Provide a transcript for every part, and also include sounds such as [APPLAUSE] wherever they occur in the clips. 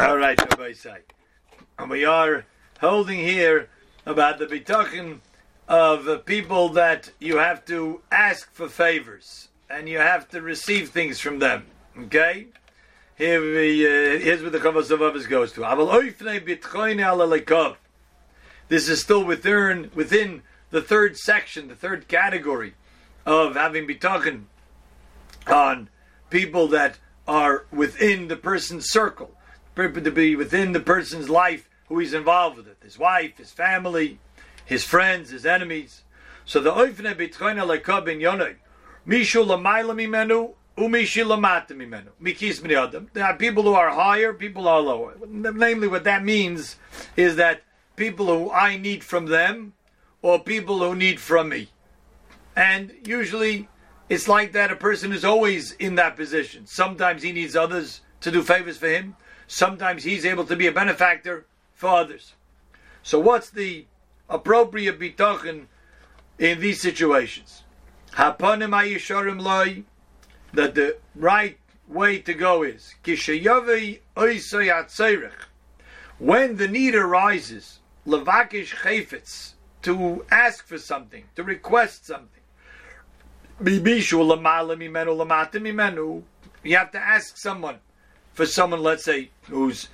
All right, Rabbi Say. And we are holding here about the bitachon of people that you have to ask for favors and you have to receive things from them. Okay? Here we, uh, here's where the Chovos HaLevavos goes to. This is still within, within the third section, the third category of having bitachon on people that are within the person's circle, to be within the person's life who he's involved with it, his wife, his family, his friends, his enemies. So the oifne bitchoina lekab in yonoi, mishu lamayla mimenu, umishi lamata mimenu, mikis adam. There are people who are higher, people are lower. Namely, what that means is that people who I need from them, or people who need from me. And usually it's like that a person is always in that position. Sometimes he needs others to do favors for him. Sometimes he's able to be a benefactor for others. So what's the appropriate bitachon in these situations? Hapanim ayisharim loy, that the right way to go is kishayavi when the need arises, levakish chayfetz, to ask for something, to request something. You have to ask someone for someone, let's say, who's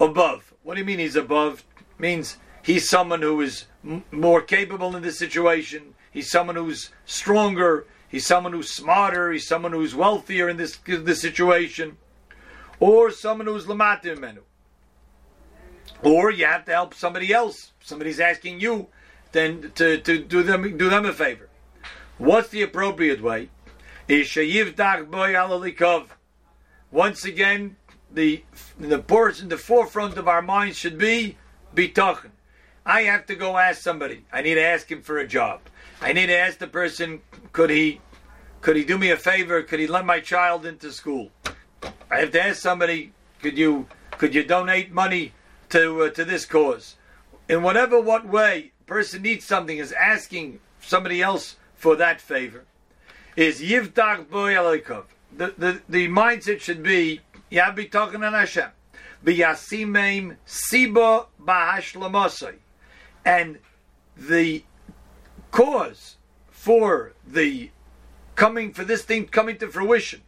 above. What do you mean he's above? means he's someone who is m- more capable in this situation. He's someone who's stronger. He's someone who's smarter. He's someone who's wealthier in this this situation, or someone who's lamatim menu. Or you have to help somebody else. Somebody's asking you, then to, to do them do them a favor. What's the appropriate way? Is once again, the the portion, the forefront of our minds should be bitachon. I have to go ask somebody. I need to ask him for a job. I need to ask the person, could he could he do me a favor? Could he let my child into school? I have to ask somebody, could you could you donate money to uh, to this cause? In whatever what way person needs something is asking somebody else for that favor. Is yivtach boy The, the the mindset should be yeah be talking on Hashem. Biyasimim siba bahashlamasai. And the cause for the coming for this thing coming to fruition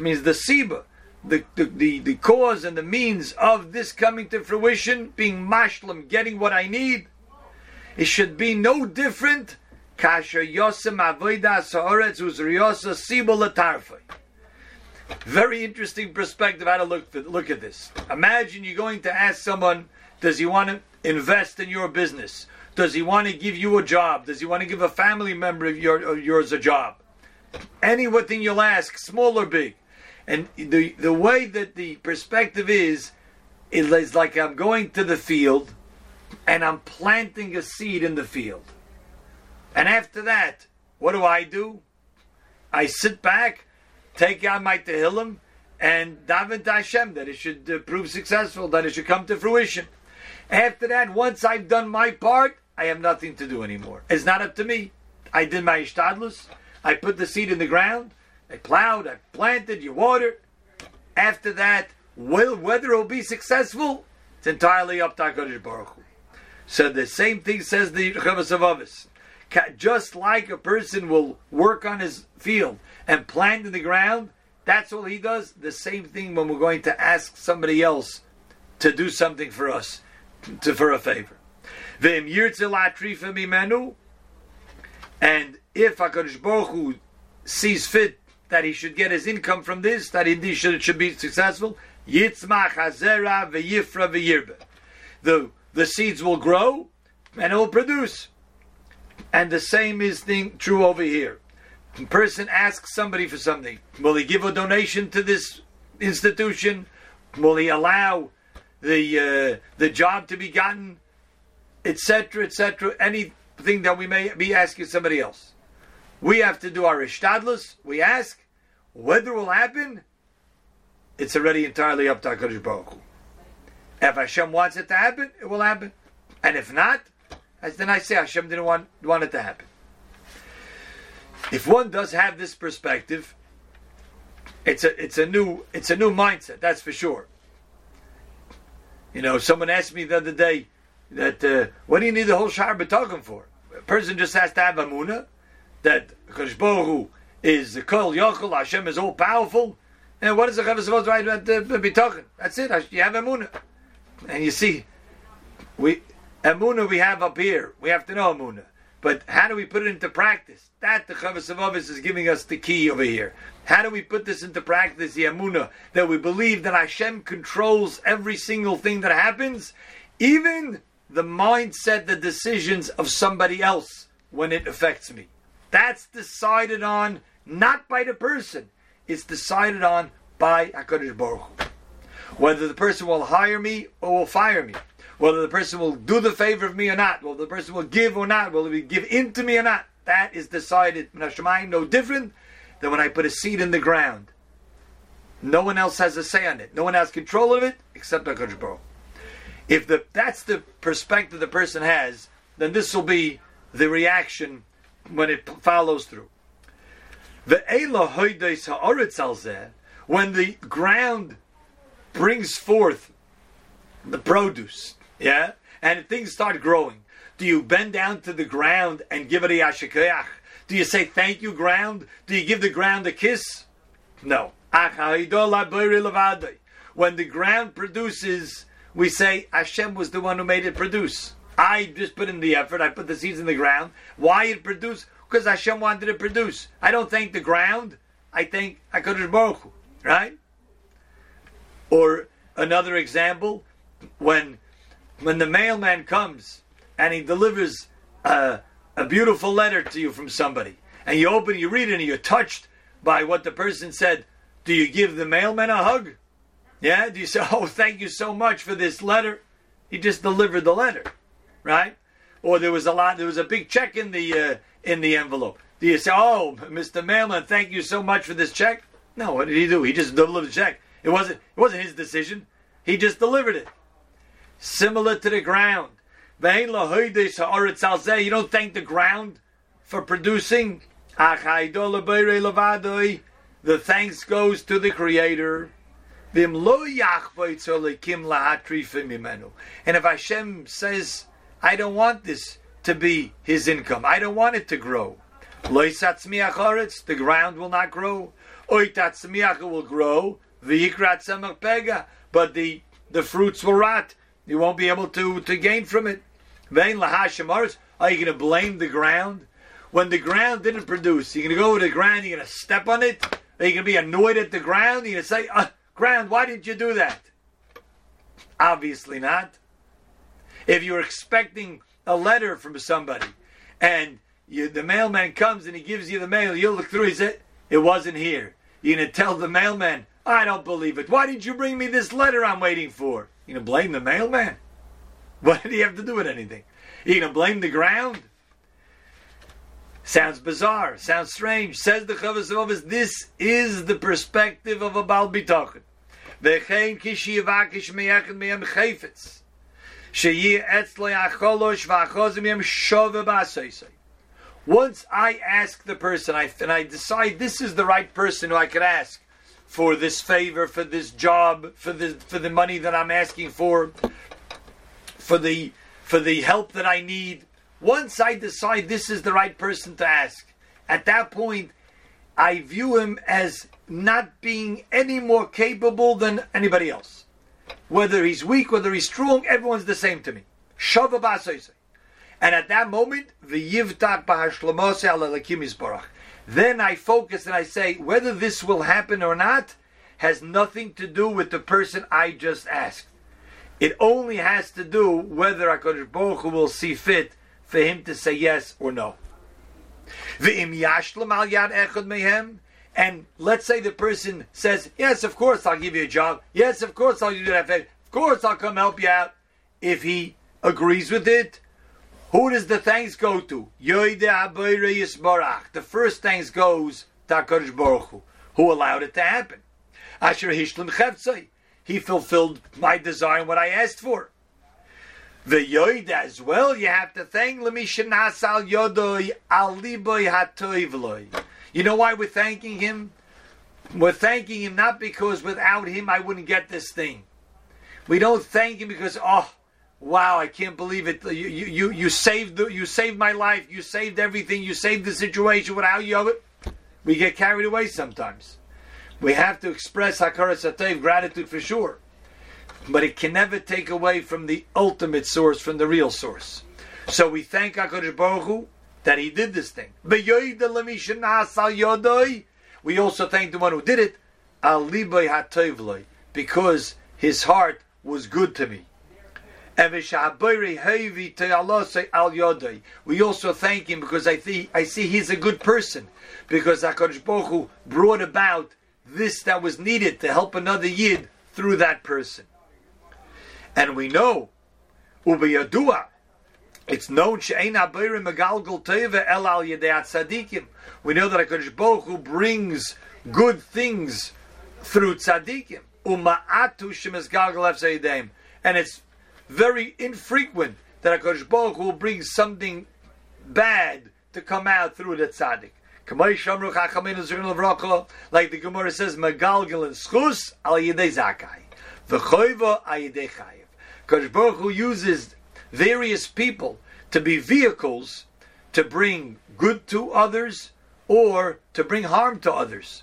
means the siba, the, the, the, the cause and the means of this coming to fruition, being mashlam, getting what I need, it should be no different. Kasha yosem avoida sa'oretz uzriyosa siba latarfai. Very interesting perspective how to look look at this. Imagine you're going to ask someone, does he want to invest in your business? Does he want to give you a job? Does he want to give a family member of, your, of yours a job? Anything you'll ask, small or big. And the the way that the perspective is, it is like I'm going to the field and I'm planting a seed in the field. And after that, what do I do? I sit back take out my Tehillim and daven to Hashem that it should uh, prove successful, that it should come to fruition. After that, once I've done my part, I have nothing to do anymore. It's not up to me. I did my ishtadlus. I put the seed in the ground. I plowed. I planted. You watered. After that, will whether it will be successful, it's entirely up to Hakadosh Baruch Hu. So the same thing says the Chovos HaLevavos. Just like a person will work on his field and plant in the ground, that's all he does. The same thing when we're going to ask somebody else to do something for us, to, for a favor. And if HaKadosh Baruch Hu sees fit that he should get his income from this, that he should, should be successful, v'yifra. The, the seeds will grow and it will produce. And the same is thing true over here person asks somebody for something, will he give a donation to this institution? Will he allow the uh, the job to be gotten, etc., etc.? Anything that we may be asking somebody else, we have to do our ishtadlus. We ask whether it will happen. It's already entirely up to Hakadosh Baruch Hu. If Hashem wants it to happen, it will happen, and if not, as then I say Hashem didn't want want it to happen. If one does have this perspective, it's a it's a new it's a new mindset. That's for sure. You know, someone asked me the other day that uh, what do you need the whole Shar B'Togim for? A person just has to have Emunah that Kodesh is the Kol Yochel, Hashem is all powerful. And what is the Chaver supposed to write about uh, B'Togim? That's it. You have Emunah. And you see, we Emunah we have up here. We have to know Emunah. But how do we put it into practice? That the Chovos HaLevavos is giving us the key over here. How do we put this into practice, the Emunah, that we believe that Hashem controls every single thing that happens, even the mindset, the decisions of somebody else when it affects me. That's decided on not by the person. It's decided on by HaKadosh Baruch Hu. Whether the person will hire me or will fire me. Whether the person will do the favor of me or not. Whether the person will give or not. whether he give in to me or not. That is decided. No different than when I put a seed in the ground. No one else has a say on it. No one has control of it except HaKadosh Baruch If the, that's the perspective the person has, then this will be the reaction when it follows through. The when the ground brings forth the produce, yeah, and things start growing, do you bend down to the ground and give it a yashikayach? Do you say thank you, ground? Do you give the ground a kiss? No. When the ground produces, we say Hashem was the one who made it produce. I just put in the effort. I put the seeds in the ground. Why it produced? Because Hashem wanted it produce. I don't thank the ground. I thank Hakadosh Baruch Hu, right? Or another example, when when the mailman comes and he delivers a, a beautiful letter to you from somebody, and you open, it, you read it, and you're touched by what the person said. Do you give the mailman a hug? Yeah? Do you say, [LAUGHS] "Oh, thank you so much for this letter"? He just delivered the letter, right? Or there was a lot. There was a big check in the uh, in the envelope. Do you say, "Oh, Mr. Mailman, thank you so much for this check"? No. What did he do? He just delivered the check. It wasn't. It wasn't his decision. He just delivered it. Similar to the ground. You don't thank the ground for producing. The thanks goes to the Creator. And if Hashem says, I don't want this to be his income, I don't want it to grow. The ground will not grow. It will grow. But the, the fruits will rot. You won't be able to, to gain from it. Are you going to blame the ground? When the ground didn't produce, you're going to go to the ground, you're going to step on it? Are you going to be annoyed at the ground? You're going to say, uh, ground, why didn't you do that? Obviously not. If you're expecting a letter from somebody and you, the mailman comes and he gives you the mail, you look through, he said, it wasn't here. You're going to tell the mailman, I don't believe it. Why didn't you bring me this letter I'm waiting for? You're going to blame the mailman? What did he have to do with anything? You to blame the ground? Sounds bizarre. Sounds strange. Says the Chovos HaLevavos, this is the perspective of a Baal Bitachon. V'chein kishi yivakish chayfetz. Sheyi etzle acholosh v'achozim shove. Once I ask the person, I, and I decide this is the right person who I could ask for this favor, for this job, for the for the money that I'm asking for, for the for the help that I need. Once I decide this is the right person to ask, at that point, I view him as not being any more capable than anybody else. Whether he's weak, whether he's strong, everyone's the same to me. And at that moment, the yivtak Then I focus and I say whether this will happen or not has nothing to do with the person I just asked. It only has to do whether Hakadosh Baruch Hu will see fit for him to say yes or no. And let's say the person says, "Yes, of course I'll give you a job. Yes, of course I'll do that. Of course I'll come help you out." If he agrees with it, who does the thanks go to? The first thanks goes to HaKadosh Baruch Hu allowed it to happen. Asher Hishlim Chevtzai. He fulfilled my desire and what I asked for. The Yoid as well, you have to thank. You know why we're thanking him? We're thanking him not because without him I wouldn't get this thing. We don't thank him because, oh, wow, I can't believe it. You, you, you, saved the, you saved my life. You saved everything. You saved the situation without you. We get carried away sometimes. We have to express Hakaras Hatov, gratitude for sure. But it can never take away from the ultimate source, from the real source. So we thank HaKadosh Baruch Hu that he did this thing. We also thank the one who did it, because his heart was good to me. We also thank him because I see I see he's a good person because Hakadosh Baruch Hu brought about this that was needed to help another yid through that person. And we know, ubiyadua, it's known she'ein abirim megalgal teva el al yedei tzadikim. We know that Hakadosh Baruch Hu brings good things through tzadikim. Uma'atu shemizgalgal efzeidim. And it's very infrequent that Hakadosh Baruch will bring something bad to come out through the tzaddik. Like the Gemara says, Megalgal and schus al yedei zakai. V'choiva al yedei chayiv. Hakadosh Baruch Hu uses various people to be vehicles to bring good to others or to bring harm to others.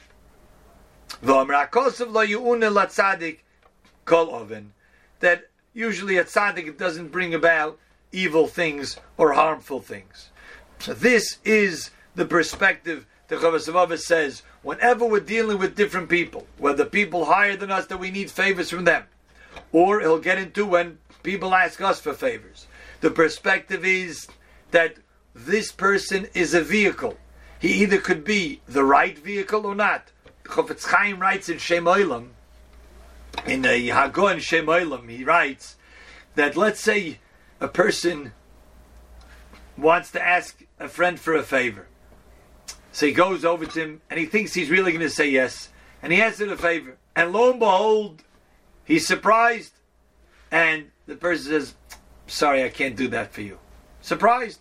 That usually a tzaddik it doesn't bring about evil things or harmful things. So this is the perspective the Chovos HaLevavos says whenever we're dealing with different people, whether people higher than us that we need favors from them, or he'll get into when people ask us for favors. The perspective is that this person is a vehicle. He either could be the right vehicle or not. Chofetz Chaim writes in Shem Olam, in a Hagon Shem Olam, he writes that let's say a person wants to ask a friend for a favor. So he goes over to him and he thinks he's really going to say yes. And he asks him a favor. And lo and behold, he's surprised and the person says, Sorry, I can't do that for you. Surprised.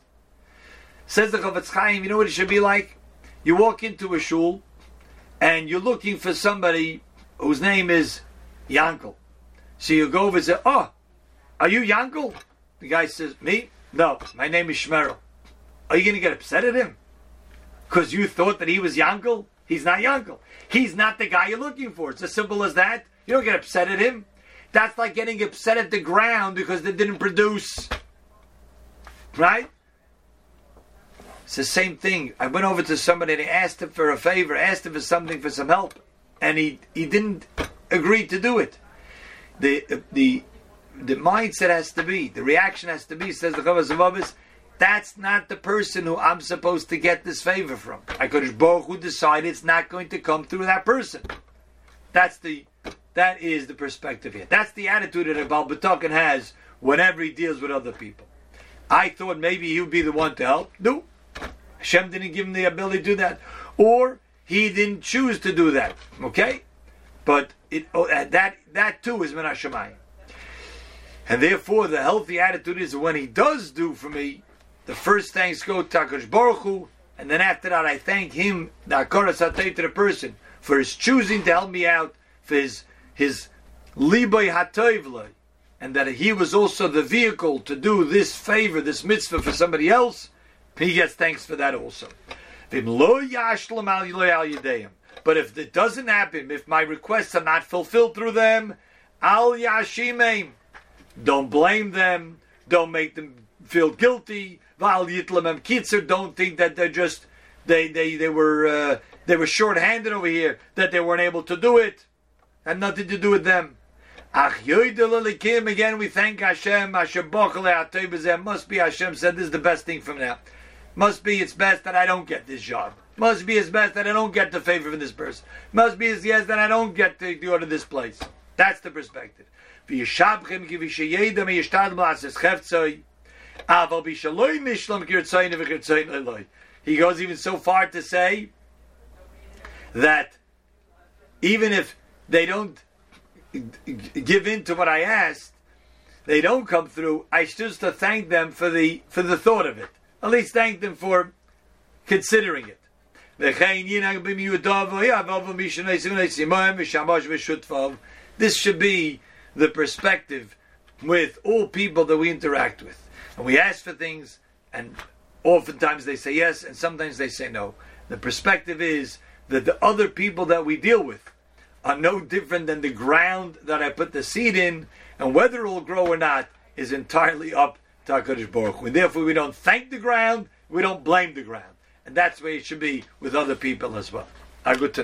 Says the Chofetz Chaim, you know what it should be like? You walk into a shul and you're looking for somebody whose name is Yankel. So you go over and say, Oh, are you Yankel? The guy says, Me? No, my name is Shmerel. Are you going to get upset at him? Because you thought that he was Yankel? He's not Yankel. He's not the guy you're looking for. It's as simple as that. You don't get upset at him. That's like getting upset at the ground because they didn't produce. Right? It's the same thing. I went over to somebody and I asked him for a favor, asked him for something, for some help, and he, he didn't agree to do it. The the the mindset has to be, the reaction has to be, says the Chovos HaLevavos, that's not the person who I'm supposed to get this favor from. I could Baruch who decided it's not going to come through that person. That's the that is the perspective here. That's the attitude that a Balbatakan has whenever he deals with other people. I thought maybe he would be the one to help. No. Hashem didn't give him the ability to do that. Or he didn't choose to do that. Okay? But it, oh, that that too is Menashemayim. And therefore, the healthy attitude is when he does do for me, the first thanks go to HaKadosh Baruch Hu, and then after that, I thank him, the to the person, for his choosing to help me out, for his his libay hatoivlay, and that he was also the vehicle to do this favor, this mitzvah for somebody else, he gets thanks for that also. But if it doesn't happen, if my requests are not fulfilled through them, al yashimim, don't blame them, don't make them feel guilty. Val yitlamem kitzer, don't think that they're just they they they were uh, they were short-handed over here, that they weren't able to do it. Had nothing to do with them. Ach again we thank Hashem, Hashem Must be Hashem said this is the best thing from now. Must be it's best that I don't get this job. Must be his best that I don't get the favor from this person. Must be his yes that I don't get to go to this place. That's the perspective. He goes even so far to say that even if they don't give in to what I asked, they don't come through, I choose to thank them for the for the thought of it. At least thank them for considering it. This should be the perspective with all people that we interact with. And we ask for things, and oftentimes they say yes, and sometimes they say no. The perspective is that the other people that we deal with are no different than the ground that I put the seed in, and whether it will grow or not is entirely up to HaKadosh Baruch. And therefore, we don't thank the ground, we don't blame the ground. And that's where it should be with other people as well. A good.